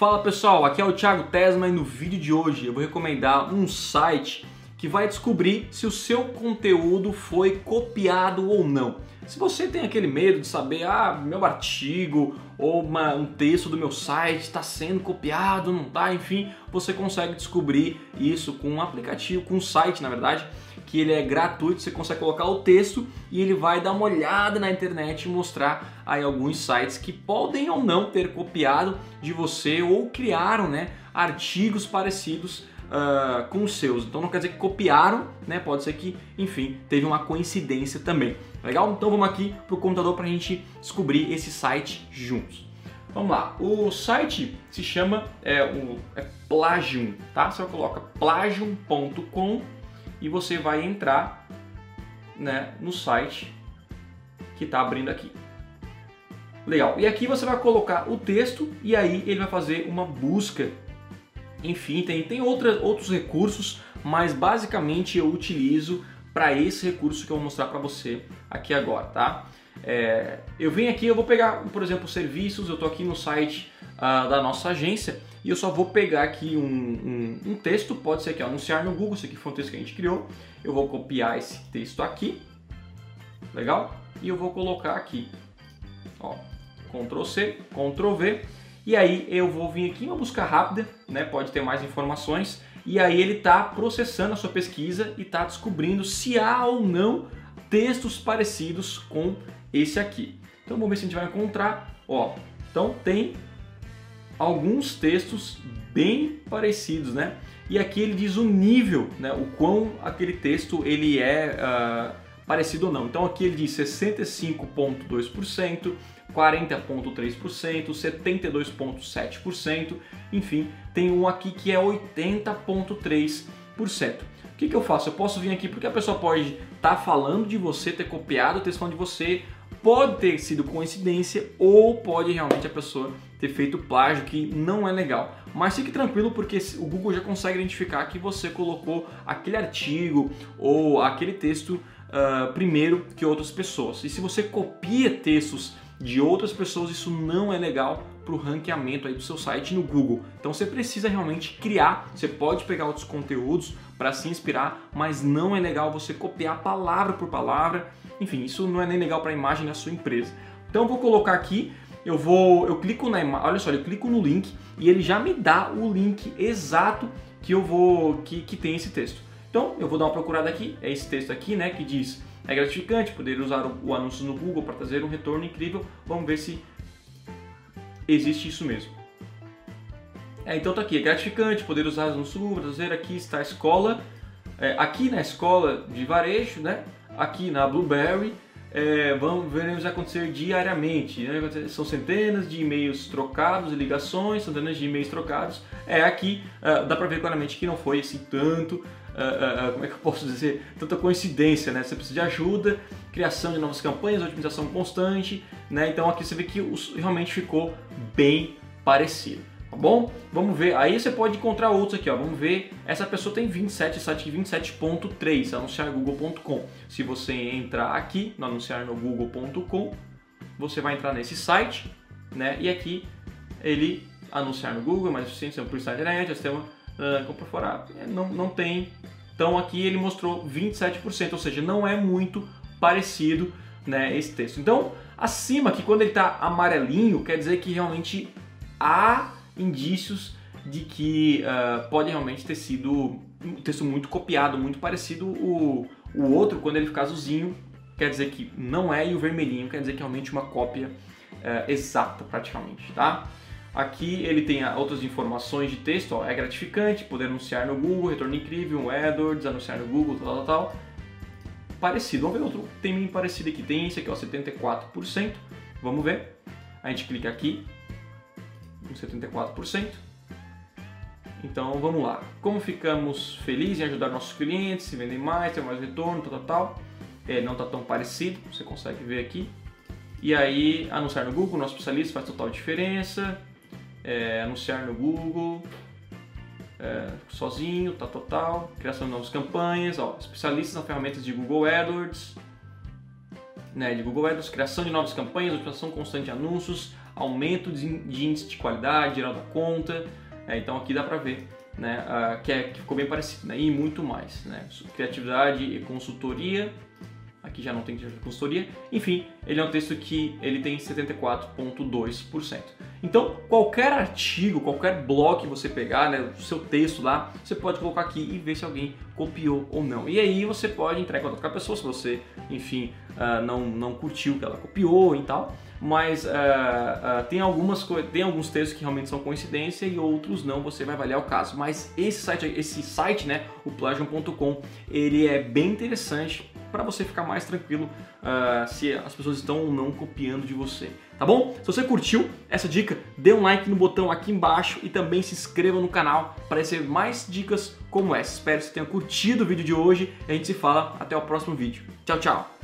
Fala pessoal, aqui é o Thiago Tesma e no vídeo de hoje eu vou recomendar um site que vai descobrir se o seu conteúdo foi copiado ou não. Se você tem aquele medo de saber, ah, meu artigo ou uma, um texto do meu site está sendo copiado, não está, enfim, você consegue descobrir isso com um aplicativo, com um site, na verdade, que ele é gratuito, você consegue colocar o texto e ele vai dar uma olhada na internet e mostrar aí alguns sites que podem ou não ter copiado de você ou criaram, né, artigos parecidos uh, com os seus. Então não quer dizer que copiaram, né? Pode ser que, enfim, teve uma coincidência também. Legal? Então vamos aqui para o computador para a gente descobrir esse site juntos. Vamos lá. O site se chama é, o, é Plagium, tá? Você coloca plagium.com e você vai entrar né, no site que está abrindo aqui. Legal. E aqui você vai colocar o texto e aí ele vai fazer uma busca enfim, tem, tem outra, outros recursos, mas basicamente eu utilizo para esse recurso que eu vou mostrar para você aqui agora, tá? É, eu venho aqui, eu vou pegar, por exemplo, serviços, eu estou aqui no site uh, da nossa agência e eu só vou pegar aqui um, um, um texto, pode ser aqui, anunciar no Google, esse aqui foi um texto que a gente criou, eu vou copiar esse texto aqui, legal? E eu vou colocar aqui, ó, Ctrl C, Ctrl V, e aí eu vou vir aqui uma busca rápida, né? Pode ter mais informações. E aí ele está processando a sua pesquisa e está descobrindo se há ou não textos parecidos com esse aqui. Então vamos ver se a gente vai encontrar. Ó, então tem alguns textos bem parecidos, né? E aqui ele diz o nível, né? O quão aquele texto ele é uh, parecido ou não. Então aqui ele diz 65,2%, 40,3%, 72,7%, enfim, tem um aqui que é 80,3%. O que, que eu faço? Eu posso vir aqui porque a pessoa pode estar tá falando de você, ter copiado o texto de você, pode ter sido coincidência ou pode realmente a pessoa ter feito plágio, que não é legal. Mas fique tranquilo porque o Google já consegue identificar que você colocou aquele artigo ou aquele texto uh, primeiro que outras pessoas. E se você copia textos de outras pessoas, isso não é legal para o ranqueamento aí do seu site no Google. Então você precisa realmente criar, você pode pegar outros conteúdos para se inspirar, mas não é legal você copiar palavra por palavra. Enfim, isso não é nem legal para a imagem da sua empresa. Então eu vou colocar aqui, eu vou, eu clico na imagem, olha só, eu clico no link e ele já me dá o link exato que eu vou que, que tem esse texto. Então eu vou dar uma procurada aqui, é esse texto aqui, né, que diz é gratificante poder usar o anúncio no Google para trazer um retorno incrível. Vamos ver se existe isso mesmo. É, então tá aqui, é gratificante poder usar o anúncio no Google para trazer aqui está a escola, é, aqui na escola de varejo, né? Aqui na Blueberry, é, vamos veremos acontecer diariamente. Né? São centenas de e-mails trocados, ligações, centenas de e-mails trocados. É aqui uh, dá para ver claramente que não foi assim tanto uh, uh, como é que eu posso dizer, tanta coincidência, né? Você precisa de ajuda, criação de novas campanhas, otimização constante, né? Então aqui você vê que realmente ficou bem parecido. Tá bom? Vamos ver. Aí você pode encontrar outros aqui, ó. Vamos ver. Essa pessoa tem 27, site 27.3, anunciargoogle.com. Se você entrar aqui no anunciarnogoogle.com, você vai entrar nesse site, né? E aqui ele anunciar no Google, mais eficiente, por site internet, sistema uh, fora não, não tem. Então aqui ele mostrou 27%, ou seja, não é muito parecido né, esse texto. Então, acima aqui, quando ele está amarelinho, quer dizer que realmente há indícios de que uh, pode realmente ter sido um texto muito copiado, muito parecido. O, o outro, quando ele fica azulzinho, quer dizer que não é, e o vermelhinho quer dizer que é realmente uma cópia uh, exata, praticamente, tá? Aqui ele tem outras informações de texto, ó, é gratificante poder anunciar no Google, retorno incrível, um AdWords, anunciar no Google, tal, tal, tal. Parecido, vamos ver outro tem parecido aqui, tem esse aqui, ó, 74%, vamos ver. A gente clica aqui, 74%. Então vamos lá. Como ficamos felizes em ajudar nossos clientes, se vendem mais, ter mais retorno, tal, tal, tal. É, não está tão parecido, você consegue ver aqui. E aí, anunciar no Google, nosso especialista faz total diferença é, anunciar no Google, é, sozinho, tá total, criação de novas campanhas, ó, especialistas nas ferramentas de Google AdWords, né, de Google AdWords, criação de novas campanhas, utilização constante de anúncios, aumento de índice de qualidade, geral da conta. É, então aqui dá para ver né, que, é, que, ficou bem parecido, né, e muito mais. Né, criatividade e consultoria, aqui já não tem consultoria. Enfim, ele é um texto que ele tem 74,2%. Então, qualquer artigo, qualquer blog que você pegar, né, o seu texto lá, você pode colocar aqui e ver se alguém copiou ou não. E aí você pode entrar em contato com a pessoa se você, enfim, uh, não, não curtiu que ela copiou e tal. Mas uh, uh, tem algumas tem alguns textos que realmente são coincidência e outros não, você vai avaliar o caso. Mas esse site, esse site, né, o plagium.com, ele é bem interessante para você ficar mais tranquilo uh, se as pessoas estão ou não copiando de você. Tá bom? Se você curtiu essa dica, dê um like no botão aqui embaixo e também se inscreva no canal para receber mais dicas como essa. Espero que você tenha curtido o vídeo de hoje a gente se fala até o próximo vídeo. Tchau, tchau!